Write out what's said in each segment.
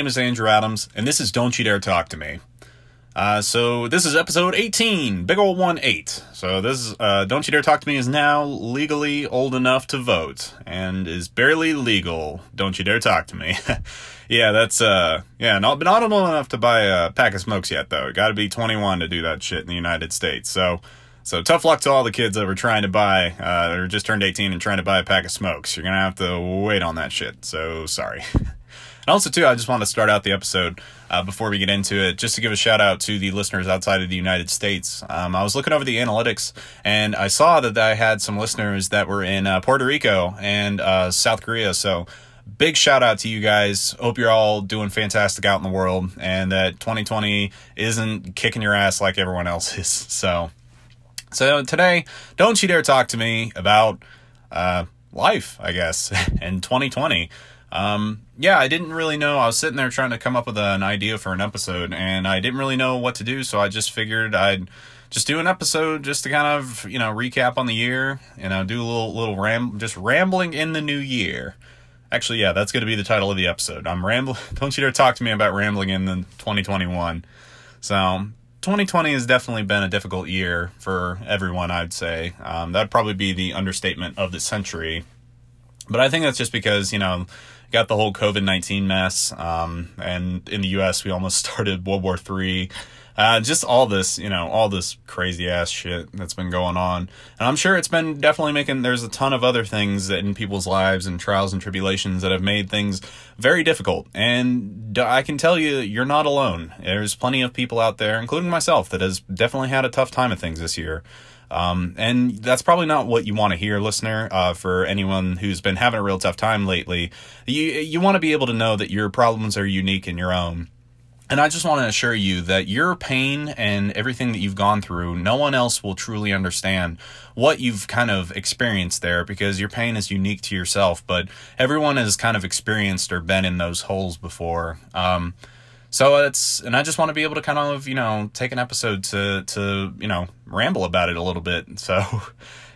Name is Andrew Adams, and this is Don't You Dare Talk to Me. Uh, so this is episode 18, big old one eight. So this is, uh, Don't You Dare Talk to Me is now legally old enough to vote and is barely legal. Don't you dare talk to me. yeah, that's, uh, yeah, not, not old enough to buy a pack of smokes yet though. Gotta be 21 to do that shit in the United States. So, so tough luck to all the kids that were trying to buy, uh, or just turned 18 and trying to buy a pack of smokes. You're gonna have to wait on that shit. So sorry. And also, too, I just want to start out the episode uh, before we get into it, just to give a shout out to the listeners outside of the United States. Um, I was looking over the analytics and I saw that I had some listeners that were in uh, Puerto Rico and uh, South Korea. So, big shout out to you guys. Hope you're all doing fantastic out in the world and that 2020 isn't kicking your ass like everyone else is. So, so today, don't you dare talk to me about uh, life, I guess, in 2020. Um, yeah, I didn't really know. I was sitting there trying to come up with an idea for an episode, and I didn't really know what to do, so I just figured I'd just do an episode just to kind of you know recap on the year, and you know, do a little little ram just rambling in the new year. Actually, yeah, that's going to be the title of the episode. I'm rambling. Don't you dare talk to me about rambling in the 2021. So 2020 has definitely been a difficult year for everyone. I'd say um, that'd probably be the understatement of the century. But I think that's just because you know got the whole COVID 19 mess. Um, and in the US, we almost started World War III. Uh, just all this, you know, all this crazy ass shit that's been going on. And I'm sure it's been definitely making, there's a ton of other things in people's lives and trials and tribulations that have made things very difficult. And I can tell you, you're not alone. There's plenty of people out there, including myself, that has definitely had a tough time of things this year. Um, and that's probably not what you want to hear, listener. Uh, for anyone who's been having a real tough time lately, you you want to be able to know that your problems are unique in your own. And I just want to assure you that your pain and everything that you've gone through, no one else will truly understand what you've kind of experienced there because your pain is unique to yourself. But everyone has kind of experienced or been in those holes before. Um, so it's, and I just want to be able to kind of, you know, take an episode to, to, you know, ramble about it a little bit. So,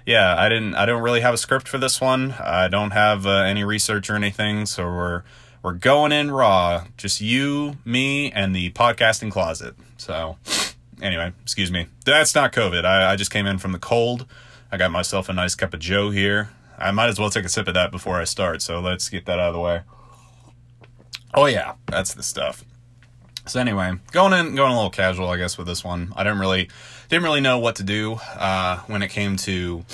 yeah, I didn't, I don't really have a script for this one. I don't have uh, any research or anything. So we're, we're going in raw. Just you, me, and the podcasting closet. So, anyway, excuse me. That's not COVID. I, I just came in from the cold. I got myself a nice cup of Joe here. I might as well take a sip of that before I start. So let's get that out of the way. Oh yeah, that's the stuff. So anyway, going in, going a little casual, I guess, with this one. I didn't really, didn't really know what to do uh, when it came to.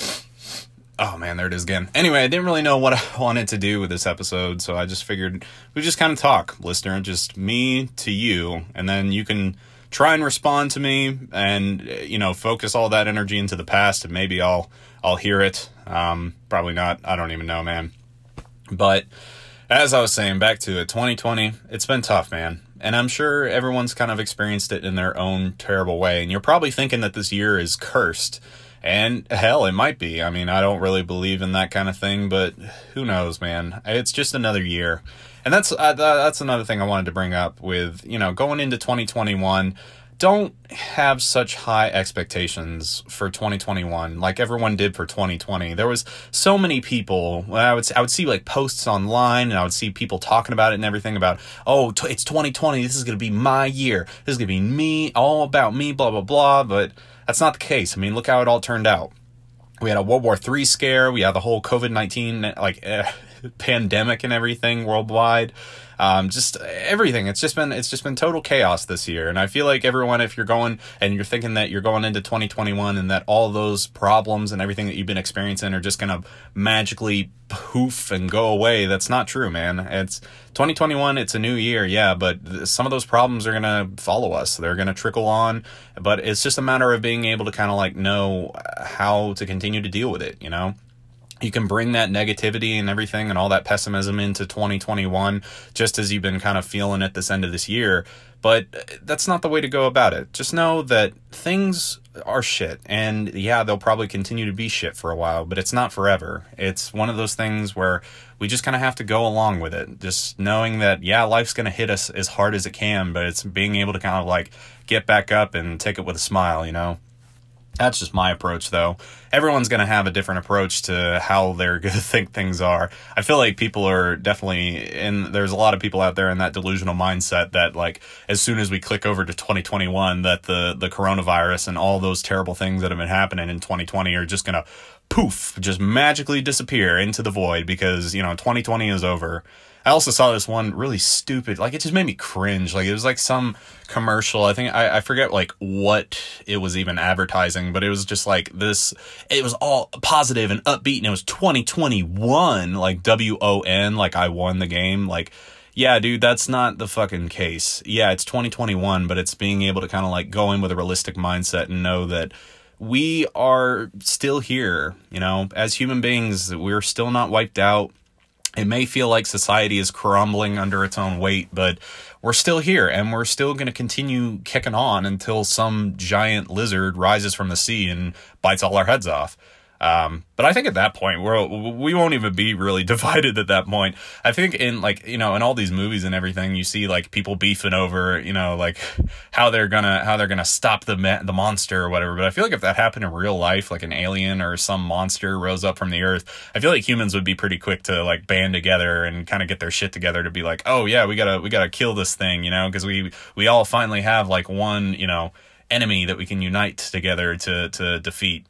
Oh man, there it is again. Anyway, I didn't really know what I wanted to do with this episode, so I just figured we just kind of talk, listener, just me to you, and then you can try and respond to me, and you know, focus all that energy into the past, and maybe I'll I'll hear it. Um, probably not. I don't even know, man. But as I was saying, back to it, 2020, it's been tough, man. And I'm sure everyone's kind of experienced it in their own terrible way. And you're probably thinking that this year is cursed. And hell, it might be. I mean, I don't really believe in that kind of thing, but who knows, man? It's just another year. And that's uh, that's another thing I wanted to bring up with, you know, going into 2021 don't have such high expectations for 2021 like everyone did for 2020. There was so many people. I would I would see like posts online and I would see people talking about it and everything about, "Oh, t- it's 2020. This is going to be my year. This is going to be me, all about me, blah blah blah." But that's not the case. I mean, look how it all turned out. We had a World War III scare. We had the whole COVID-19 like eh, pandemic and everything worldwide um, just everything. It's just been it's just been total chaos this year, and I feel like everyone, if you're going and you're thinking that you're going into 2021 and that all those problems and everything that you've been experiencing are just gonna magically poof and go away, that's not true, man. It's 2021. It's a new year, yeah, but some of those problems are gonna follow us. They're gonna trickle on, but it's just a matter of being able to kind of like know how to continue to deal with it, you know you can bring that negativity and everything and all that pessimism into 2021 just as you've been kind of feeling at this end of this year but that's not the way to go about it. Just know that things are shit and yeah they'll probably continue to be shit for a while but it's not forever. It's one of those things where we just kind of have to go along with it. Just knowing that yeah life's going to hit us as hard as it can but it's being able to kind of like get back up and take it with a smile you know That's just my approach, though. Everyone's going to have a different approach to how they're going to think things are. I feel like people are definitely, and there's a lot of people out there in that delusional mindset that, like, as soon as we click over to 2021, that the the coronavirus and all those terrible things that have been happening in 2020 are just going to poof, just magically disappear into the void because you know 2020 is over. I also saw this one really stupid, like it just made me cringe. Like it was like some commercial. I think I, I forget like what it was even advertising, but it was just like this. It was all positive and upbeat, and it was 2021, like W O N, like I won the game. Like, yeah, dude, that's not the fucking case. Yeah, it's 2021, but it's being able to kind of like go in with a realistic mindset and know that we are still here. You know, as human beings, we're still not wiped out it may feel like society is crumbling under its own weight, but we're still here and we're still going to continue kicking on until some giant lizard rises from the sea and bites all our heads off. Um, but I think at that point we're we won't even be really divided at that point. I think in like you know in all these movies and everything you see like people beefing over you know like how they're gonna how they're gonna stop the ma- the monster or whatever. But I feel like if that happened in real life, like an alien or some monster rose up from the earth, I feel like humans would be pretty quick to like band together and kind of get their shit together to be like, oh yeah, we gotta we gotta kill this thing, you know, because we we all finally have like one you know enemy that we can unite together to to defeat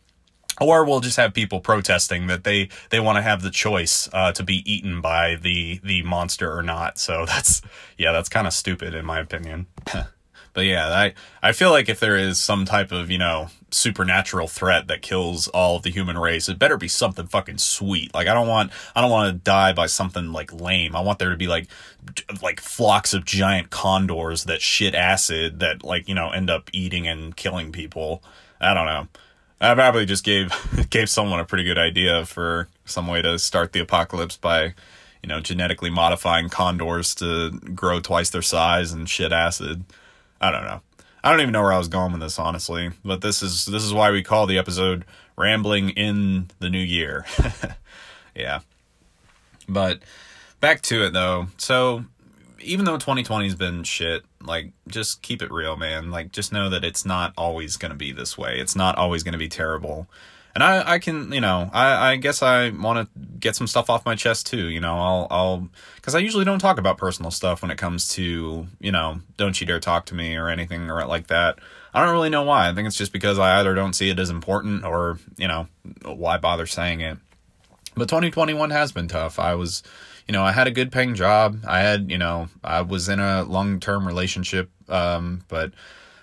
or we'll just have people protesting that they they want to have the choice uh, to be eaten by the the monster or not. So that's yeah, that's kind of stupid in my opinion. but yeah, I I feel like if there is some type of you know supernatural threat that kills all of the human race, it better be something fucking sweet. Like I don't want I don't want to die by something like lame. I want there to be like like flocks of giant condors that shit acid that like you know end up eating and killing people. I don't know. I probably just gave gave someone a pretty good idea for some way to start the apocalypse by, you know, genetically modifying condors to grow twice their size and shit acid. I don't know. I don't even know where I was going with this, honestly. But this is this is why we call the episode "Rambling in the New Year." yeah. But back to it though. So even though 2020 has been shit, like just keep it real, man. Like just know that it's not always going to be this way. It's not always going to be terrible. And I, I can, you know, I, I guess I want to get some stuff off my chest too. You know, I'll, I'll, because I usually don't talk about personal stuff when it comes to, you know, don't you dare talk to me or anything or like that. I don't really know why. I think it's just because I either don't see it as important or, you know, why bother saying it. But 2021 has been tough. I was, you know, I had a good paying job. I had, you know, I was in a long term relationship, um, but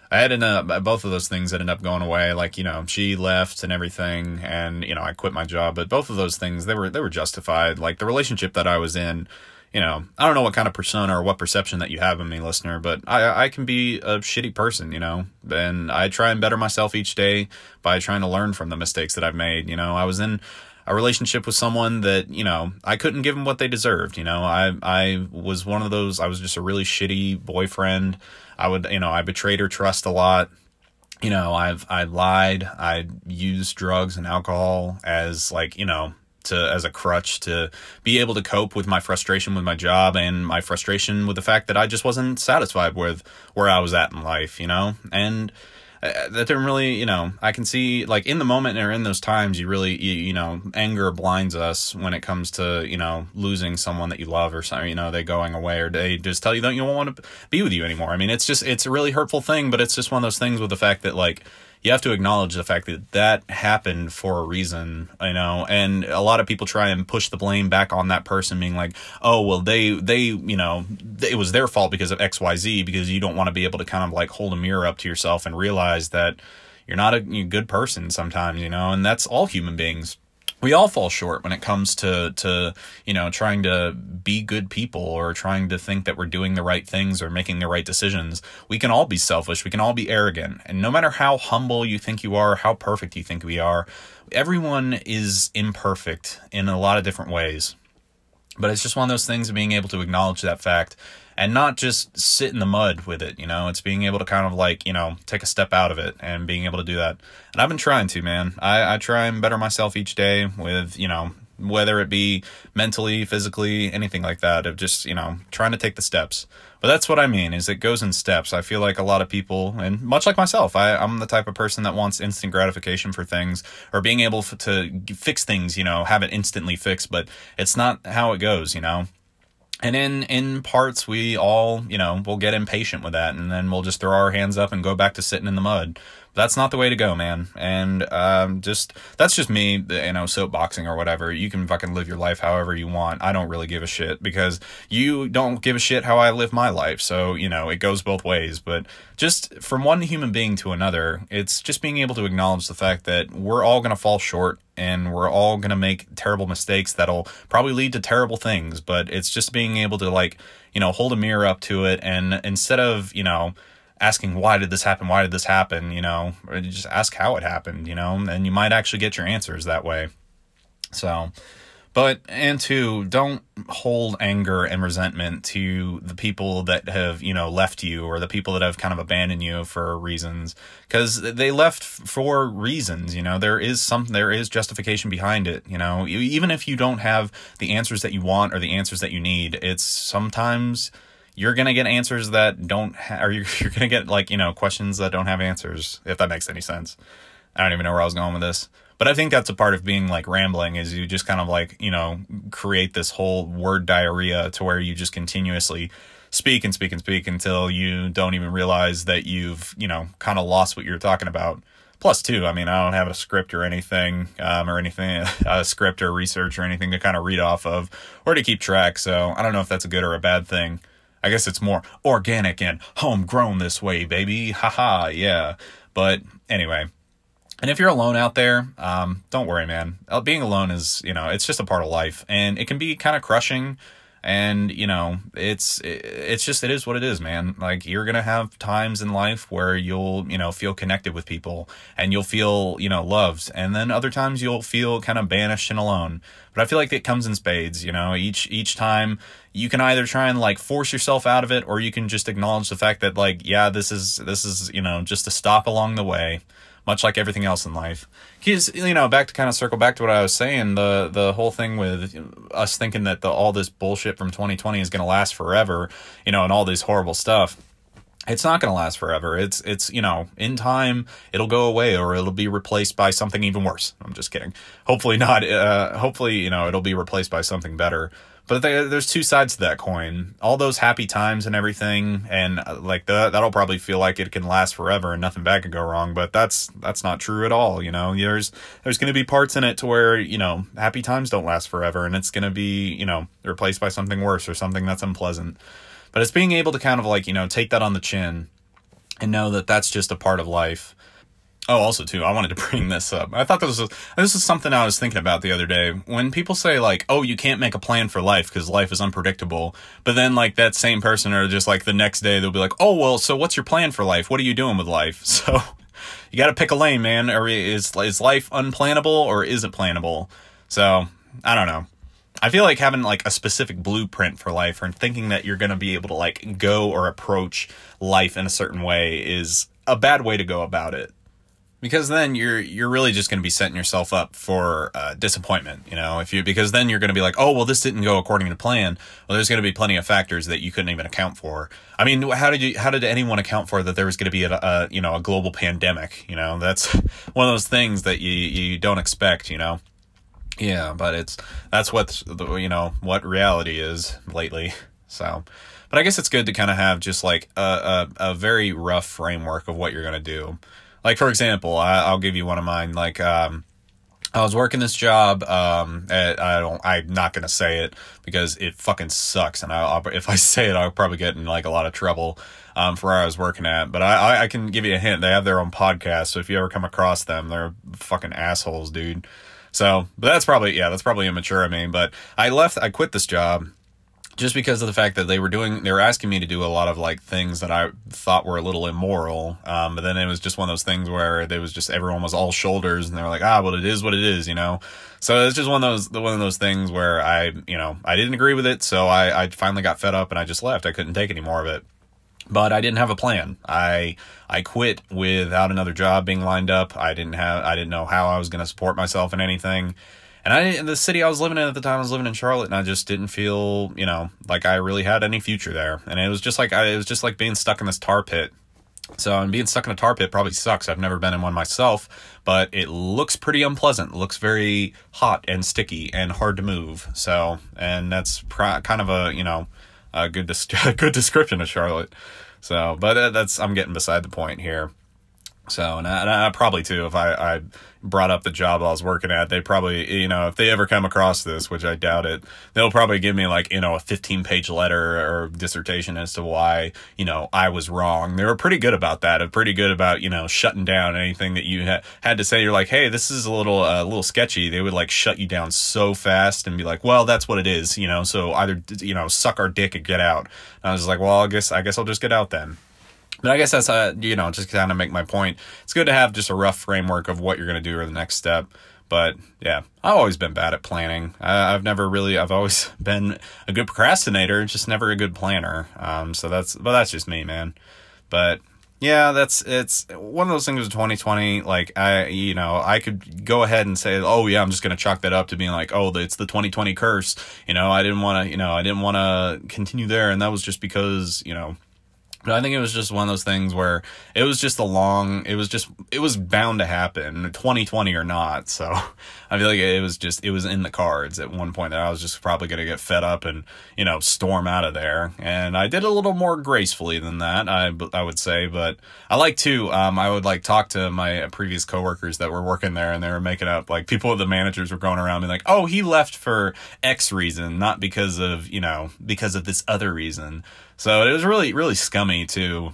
I had in a, both of those things ended up going away. Like, you know, she left and everything, and you know, I quit my job. But both of those things, they were they were justified. Like the relationship that I was in, you know, I don't know what kind of persona or what perception that you have of me, listener, but I I can be a shitty person, you know, and I try and better myself each day by trying to learn from the mistakes that I've made. You know, I was in a relationship with someone that you know I couldn't give them what they deserved. You know, I I was one of those. I was just a really shitty boyfriend. I would you know I betrayed her trust a lot. You know, I've I lied. I used drugs and alcohol as like you know to as a crutch to be able to cope with my frustration with my job and my frustration with the fact that I just wasn't satisfied with where I was at in life. You know, and uh, that they're really, you know, I can see like in the moment or in those times, you really, you, you know, anger blinds us when it comes to, you know, losing someone that you love or something, you know, they going away or they just tell you that you don't want to be with you anymore. I mean, it's just, it's a really hurtful thing, but it's just one of those things with the fact that like, you have to acknowledge the fact that that happened for a reason, you know, and a lot of people try and push the blame back on that person being like, oh, well, they, they, you know, it was their fault because of XYZ, because you don't want to be able to kind of like hold a mirror up to yourself and realize that you're not a good person sometimes, you know, and that's all human beings we all fall short when it comes to to you know trying to be good people or trying to think that we're doing the right things or making the right decisions. We can all be selfish. We can all be arrogant. And no matter how humble you think you are how perfect you think we are everyone is imperfect in a lot of different ways but it's just one of those things of being able to acknowledge that fact and not just sit in the mud with it. You know, it's being able to kind of like, you know, take a step out of it and being able to do that. And I've been trying to, man. I, I try and better myself each day with, you know, whether it be mentally, physically, anything like that, of just, you know, trying to take the steps. But that's what I mean, is it goes in steps. I feel like a lot of people, and much like myself, I, I'm the type of person that wants instant gratification for things or being able to fix things, you know, have it instantly fixed, but it's not how it goes, you know? and in in parts we all you know will get impatient with that and then we'll just throw our hands up and go back to sitting in the mud that's not the way to go man. And um, just that's just me you know soapboxing or whatever. You can fucking live your life however you want. I don't really give a shit because you don't give a shit how i live my life. So you know it goes both ways. But just from one human being to another it's just being able to acknowledge the fact that we're all going to fall short and we're all going to make terrible mistakes that'll probably lead to terrible things. But it's just being able to like you know hold a mirror up to it and instead of you know asking why did this happen? Why did this happen? You know or just ask how it happened you know and you might actually get your answers that way. So but and two don't hold anger and resentment to the people that have you know left you or the people that have kind of abandoned you for reasons because they left for reasons you know there is some there is justification behind it you know. Even if you don't have the answers that you want or the answers that you need it's sometimes you're gonna get answers that don't ha- or you're, you're gonna get like you know questions that don't have answers if that makes any sense i don't even know where i was going with this but I think that's a part of being like rambling is you just kind of like, you know, create this whole word diarrhea to where you just continuously speak and speak and speak until you don't even realize that you've, you know, kind of lost what you're talking about. Plus, too, I mean, I don't have a script or anything, um, or anything, a script or research or anything to kind of read off of or to keep track. So I don't know if that's a good or a bad thing. I guess it's more organic and homegrown this way, baby. Haha, yeah. But anyway, and if you're alone out there, um, don't worry, man. Uh, being alone is, you know, it's just a part of life, and it can be kind of crushing. And you know, it's it's just it is what it is, man. Like you're gonna have times in life where you'll you know feel connected with people, and you'll feel you know loved, and then other times you'll feel kind of banished and alone. But I feel like it comes in spades. You know, each each time you can either try and like force yourself out of it, or you can just acknowledge the fact that like yeah, this is this is you know just a stop along the way much like everything else in life. Because you know, back to kind of circle back to what I was saying, the the whole thing with us thinking that the, all this bullshit from 2020 is going to last forever, you know, and all this horrible stuff. It's not going to last forever. It's it's you know, in time it'll go away or it'll be replaced by something even worse. I'm just kidding. Hopefully not. Uh, hopefully you know it'll be replaced by something better. But there's two sides to that coin. All those happy times and everything, and uh, like the, that'll probably feel like it can last forever and nothing bad can go wrong. But that's that's not true at all. You know, there's there's going to be parts in it to where you know happy times don't last forever, and it's going to be you know replaced by something worse or something that's unpleasant. But it's being able to kind of like you know take that on the chin and know that that's just a part of life Oh, also too, I wanted to bring this up. I thought this was this is something I was thinking about the other day. When people say like, "Oh, you can't make a plan for life because life is unpredictable," but then like that same person or just like the next day they'll be like, "Oh, well, so what's your plan for life? What are you doing with life?" So you got to pick a lane, man. Or is is life unplannable or is it plannable? So I don't know. I feel like having like a specific blueprint for life or thinking that you're going to be able to like go or approach life in a certain way is a bad way to go about it because then you're you're really just going to be setting yourself up for uh, disappointment you know? If you because then you're going to be like oh well this didn't go according to plan. Well there's going to be plenty of factors that you couldn't even account for. I mean how did you how did anyone account for that there was going to be a, a you know a global pandemic you know? That's one of those things that you you don't expect you know? Yeah but it's that's what you know what reality is lately so. But i guess it's good to kind of have just like a, a, a very rough framework of what you're going to do like for example, I, will give you one of mine. Like um, I was working this job. Um, at, I don't. I'm not gonna say it because it fucking sucks. And I, will if I say it, I'll probably get in like a lot of trouble. Um, for where I was working at, but I, I, I can give you a hint. They have their own podcast, so if you ever come across them, they're fucking assholes, dude. So, but that's probably yeah, that's probably immature of me. But I left. I quit this job just because of the fact that they were doing they were asking me to do a lot of like things that I thought were a little immoral. Um, but then it was just one of those things where there was just everyone was all shoulders and they were like, ah, well, it is what it is, you know. So it's just one of those one of those things where I, you know, I didn't agree with it, so I, I finally got fed up and I just left. I couldn't take any more of it. But I didn't have a plan. I I quit without another job being lined up. I didn't have I didn't know how I was going to support myself in anything And I, in the city I was living in at the time, I was living in Charlotte, and I just didn't feel, you know, like I really had any future there. And it was just like I, it was just like being stuck in this tar pit. So, and being stuck in a tar pit probably sucks. I've never been in one myself, but it looks pretty unpleasant. It looks very hot and sticky and hard to move. So, and that's pr- kind of a, you know, a good, des- good description of Charlotte. So, but uh, that's, I'm getting beside the point here. So, and I, and I, probably too, if I, I brought up the job I was working at, they probably, you know, if they ever come across this, which I doubt it, they'll probably give me like, you know, a 15 page letter or dissertation as to why, you know, I was wrong. They were pretty good about that. They're pretty good about, you know, shutting down anything that you ha- had to say. You're like, hey, this is a little, a uh, little sketchy. They would like shut you down so fast and be like, well, that's what it is, you know, so either, you know, suck our dick and get out. And I was like, well, I guess, I guess I'll just get out then. But I guess that's uh, you know just kind of make my point. It's good to have just a rough framework of what you're going to do or the next step. But yeah, I've always been bad at planning. I, have never really. I've always been a good procrastinator, just never a good planner. Um, so that's but that's just me, man. But yeah, that's it's one of those things with 2020. Like I, you know, I could go ahead and say, oh yeah, I'm just gonna chalk that up to being like, oh, it's the 2020 curse. You know, I didn't want to, you know, I didn't want to continue there, and that was just because, you know, but I think it was just one of those things where it was just a long, it was just, it was bound to happen, 2020 or not. So I feel like it was just, it was in the cards at one point that I was just probably going to get fed up and, you know, storm out of there. And I did a little more gracefully than that, I, I would say. But I like to, um, I would like talk to my previous coworkers that were working there and they were making up, like people, the managers were going around and like, oh, he left for X reason, not because of, you know, because of this other reason. So it was really, really scummy too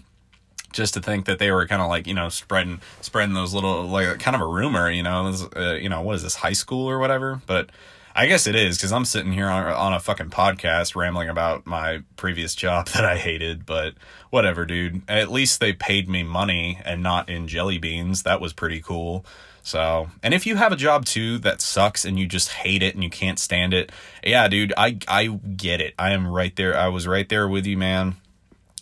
just to think that they were kind of like you know spreading spreading those little like kind of a rumor you know uh, you know what is this high school or whatever? But i guess it is because i'm sitting here on, on a fucking podcast rambling about my previous job that i hated but whatever dude. At least they paid me money and not in jelly beans. That was pretty cool so, and if you have a job too that sucks and you just hate it and you can't stand it, yeah, dude, I I get it. I am right there. I was right there with you, man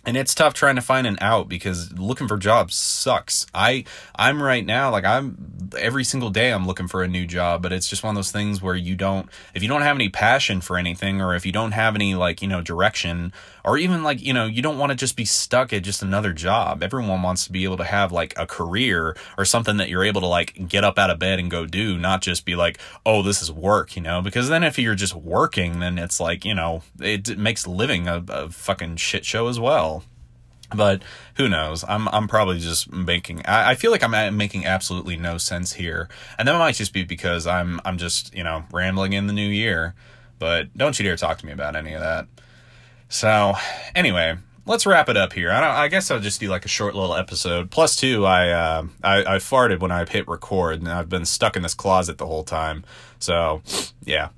and it's tough trying to find an out because looking for jobs sucks. I I'm right now like I'm every single day I'm looking for a new job, but it's just one of those things where you don't if you don't have any passion for anything or if you don't have any like, you know, direction or even like, you know, you don't want to just be stuck at just another job. Everyone wants to be able to have like a career or something that you're able to like get up out of bed and go do, not just be like, "Oh, this is work," you know? Because then if you're just working, then it's like, you know, it, makes living a, a fucking shit show as well. But who knows? I'm I'm probably just making. I, I feel like I'm making absolutely no sense here, and that might just be because I'm I'm just you know rambling in the new year. But don't you dare talk to me about any of that. So anyway, let's wrap it up here. I, I, guess I'll just do like a short little episode. Plus two, I, uh, I I farted when I hit record, and I've been stuck in this closet the whole time. So yeah.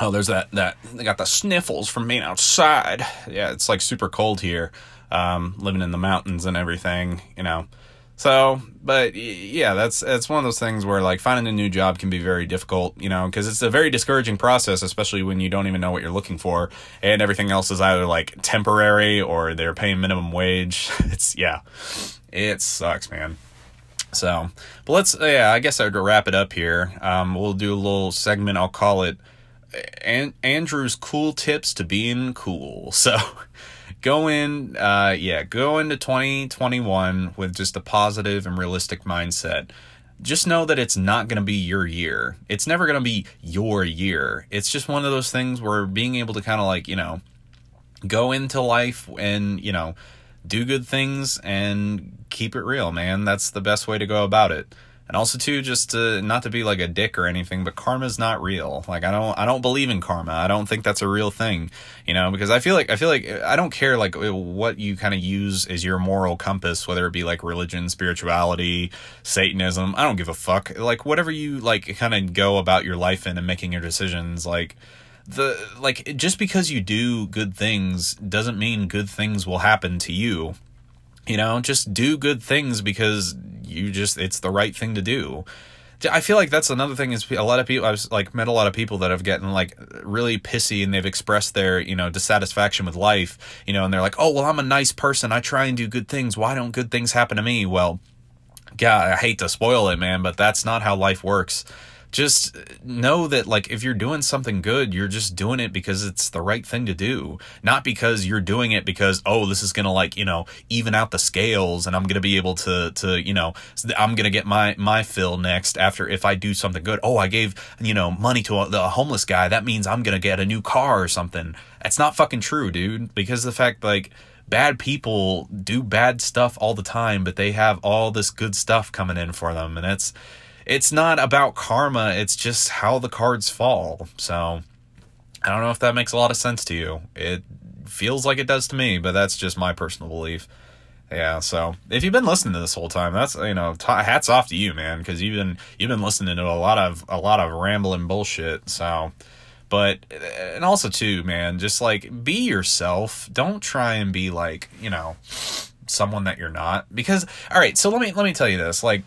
Oh, there's that that they got the sniffles from being outside. Yeah, it's like super cold here um, living in the mountains and everything, you know. So, but yeah, that's that's one of those things where like finding a new job can be very difficult, you know, because it's a very discouraging process, especially when you don't even know what you're looking for, and everything else is either like temporary or they're paying minimum wage. It's yeah, it sucks, man. So, but let's yeah, I guess I'd wrap it up here. Um, we'll do a little segment. I'll call it An- Andrew's cool tips to being cool. So go in uh yeah go into 2021 with just a positive and realistic mindset. Just know that it's not going to be your year. It's never going to be your year. It's just one of those things where being able to kind of like you know go into life and you know do good things and keep it real man. That's the best way to go about it and also too just to not to be like a dick or anything but karma's not real. Like i don't i don't believe in karma. I don't think that's a real thing you know because i feel like i feel like i don't care like uh, what you kind of use as your moral compass whether it be like religion spirituality satanism i don't give a fuck. Like whatever you like kind of go about your life in and making your decisions like the like just because you do good things doesn't mean good things will happen to you. You know just do good things because you just it's the right thing to do I feel like that's another thing is a lot of people I've like met a lot of people that have gotten like really pissy and they've expressed their, you know, dissatisfaction with life, you know, and they're like, "Oh, well, I'm a nice person. I try and do good things. Why don't good things happen to me?" Well, yeah, I hate to spoil it, man, but that's not how life works just know that like if you're doing something good you're just doing it because it's the right thing to do. Not because you're doing it because oh this is gonna like you know even out the scales and i'm gonna be able to to you know i'm gonna get my my fill next after if i do something good. Oh i gave you know money to a, homeless guy. That means i'm gonna get a new car or something. That's not fucking true dude because the fact like bad people do bad stuff all the time but they have all this good stuff coming in for them and it's it's not about karma, it's just how the cards fall. So I don't know if that makes a lot of sense to you. It feels like it does to me, but that's just my personal belief. Yeah, so if you've been listening to this whole time, that's you know, t- hats off to you, man, because you've been you've been listening to a lot of a lot of rambling bullshit. So, but and also too, man, just like be yourself. Don't try and be like you know someone that you're not. Because all right, so let me let me tell you this, like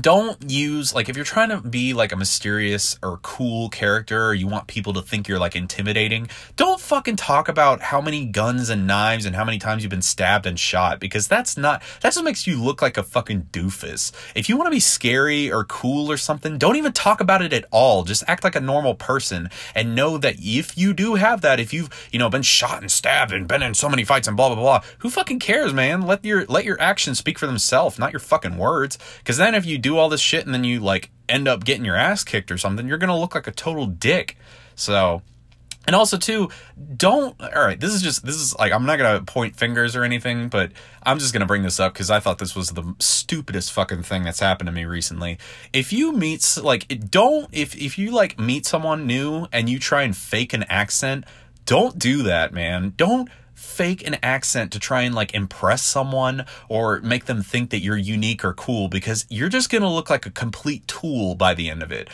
don't use like if you're trying to be like a mysterious or cool character or you want people to think you're like intimidating don't fucking talk about how many guns and knives and how many times you've been stabbed and shot because that's not that just makes you look like a fucking doofus. If you want to be scary or cool or something don't even talk about it at all. Just act like a normal person and know that if you do have that if you've you know been shot and stabbed and been in so many fights and blah blah blah who fucking cares man? Let your let your actions speak for themselves not your fucking words. Because then if you do all this shit and then you like end up getting your ass kicked or something, you're gonna look like a total dick. So, and also too, don't. All right, this is just this is like I'm not gonna point fingers or anything, but I'm just gonna bring this up because I thought this was the stupidest fucking thing that's happened to me recently. If you meet like it, don't if if you like meet someone new and you try and fake an accent, don't do that, man. Don't fake an accent to try and like impress someone or make them think that you're unique or cool because you're just going to look like a complete tool by the end of it.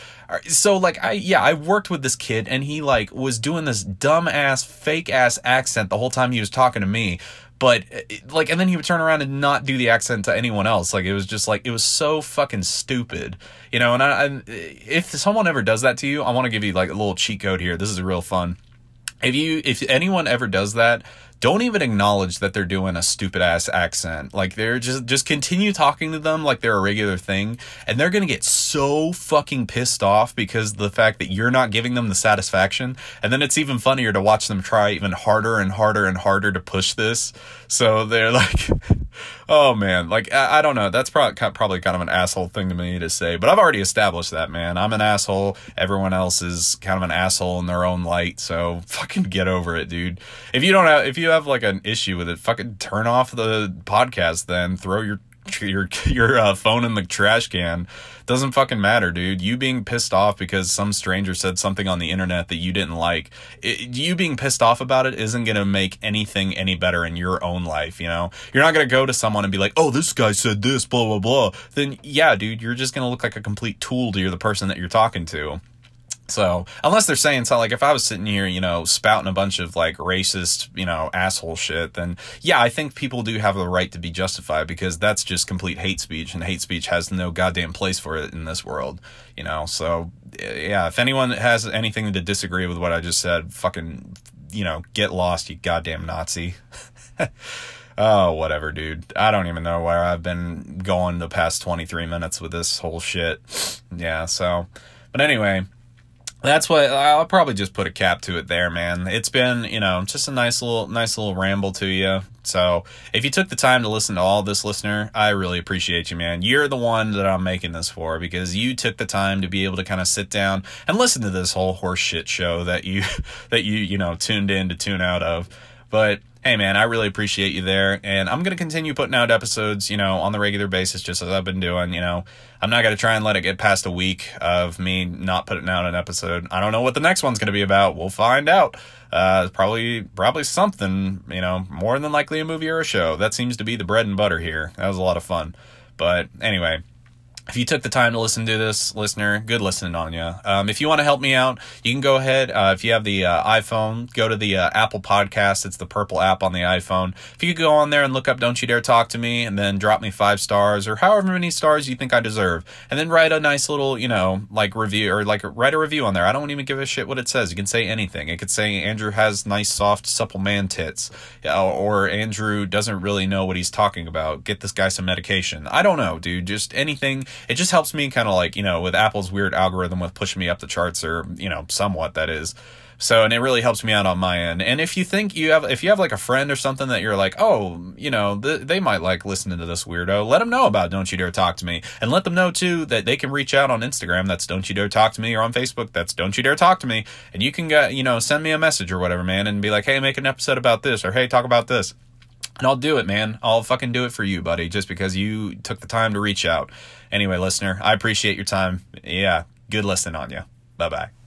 So like I yeah, I worked with this kid and he like was doing this dumb ass fake ass accent the whole time he was talking to me but eh, eh, like and then he would turn around and not do the accent to anyone else. Like it was just like it was so fucking stupid you know and I, I eh, if someone ever does that to you i want to give you like a little cheat code here. This is real fun. If you if anyone ever does that don't even acknowledge that they're doing a stupid ass accent. Like they're just just continue talking to them like they're a regular thing and they're to get so fucking pissed off because the fact that you're not giving them the satisfaction. And then it's even funnier to watch them try even harder and harder and harder to push this. So they're like oh man, like I, I, don't know. That's probably probably kind of an asshole thing to me to say, but I've already established that, man. I'm an asshole. Everyone else is kind of an asshole in their own light. So fucking get over it, dude. If you don't have, if you have like an issue with it, fucking turn off the podcast. Then throw your your your uh, phone in the trash can. Doesn't fucking matter, dude. You being pissed off because some stranger said something on the internet that you didn't like. It, you being pissed off about it isn't gonna make anything any better in your own life. You know, you're not gonna go to someone and be like, "Oh, this guy said this," blah blah blah. Then yeah, dude, you're just gonna look like a complete tool to the person that you're talking to. So unless they're saying something like if I was sitting here, you know, spouting a bunch of like racist, you know, asshole shit, then yeah, I think people do have the right to be justified because that's just complete hate speech and hate speech has no goddamn place for it in this world, you know. So yeah, if anyone has anything to disagree with what I just said, fucking, you know, get lost, you goddamn Nazi. oh, whatever, dude. I don't even know where I've been going the past 23 minutes with this whole shit. Yeah, so but anyway, that's what I'll probably just put a cap to it there, man. It's been, you know, just a nice little, nice little ramble to you. So if you took the time to listen to all this, listener, I really appreciate you, man. You're the one that I'm making this for because you took the time to be able to kind of sit down and listen to this whole horseshit show that you, that you, you know, tuned in to tune out of. But hey man, I really appreciate you there. And I'm going to continue putting out episodes, you know, on the regular basis, just as I've been doing, you know. I'm not going to try and let it get past a week of me not putting out an episode. I don't know what the next one's going to be about. We'll find out. Uh, probably, probably something, you know, more than likely a movie or a show. That seems to be the bread and butter here. That was a lot of fun. But anyway, if you took the time to listen to this, listener, good listening on you. Um, if you want to help me out, you can go ahead. Uh, if you have the uh, iPhone, go to the uh, Apple Podcast. It's the purple app on the iPhone. If you could go on there and look up "Don't You Dare Talk to Me" and then drop me five stars or however many stars you think I deserve, and then write a nice little, you know, like review or like write a review on there. I don't even give a shit what it says. You can say anything. It could say Andrew has nice, soft, supple man tits, or Andrew doesn't really know what he's talking about. Get this guy some medication. I don't know, dude. Just anything it just helps me kind of like you know with Apple's weird algorithm with pushing me up the charts or you know somewhat that is. So, and it really helps me out on my end. And if you think you have, if you have like a friend or something that you're like, oh, you know, th- they might like listening to this weirdo, let them know about Don't You Dare Talk to Me. And let them know too that they can reach out on Instagram. That's Don't You Dare Talk to Me or on Facebook. That's Don't You Dare Talk to Me. And you can get, you know, send me a message or whatever, man, and be like, hey, make an episode about this or hey, talk about this. And I'll do it, man. I'll fucking do it for you, buddy, just because you took the time to reach out. Anyway, listener, I appreciate your time. Yeah, good listening on you. Bye bye.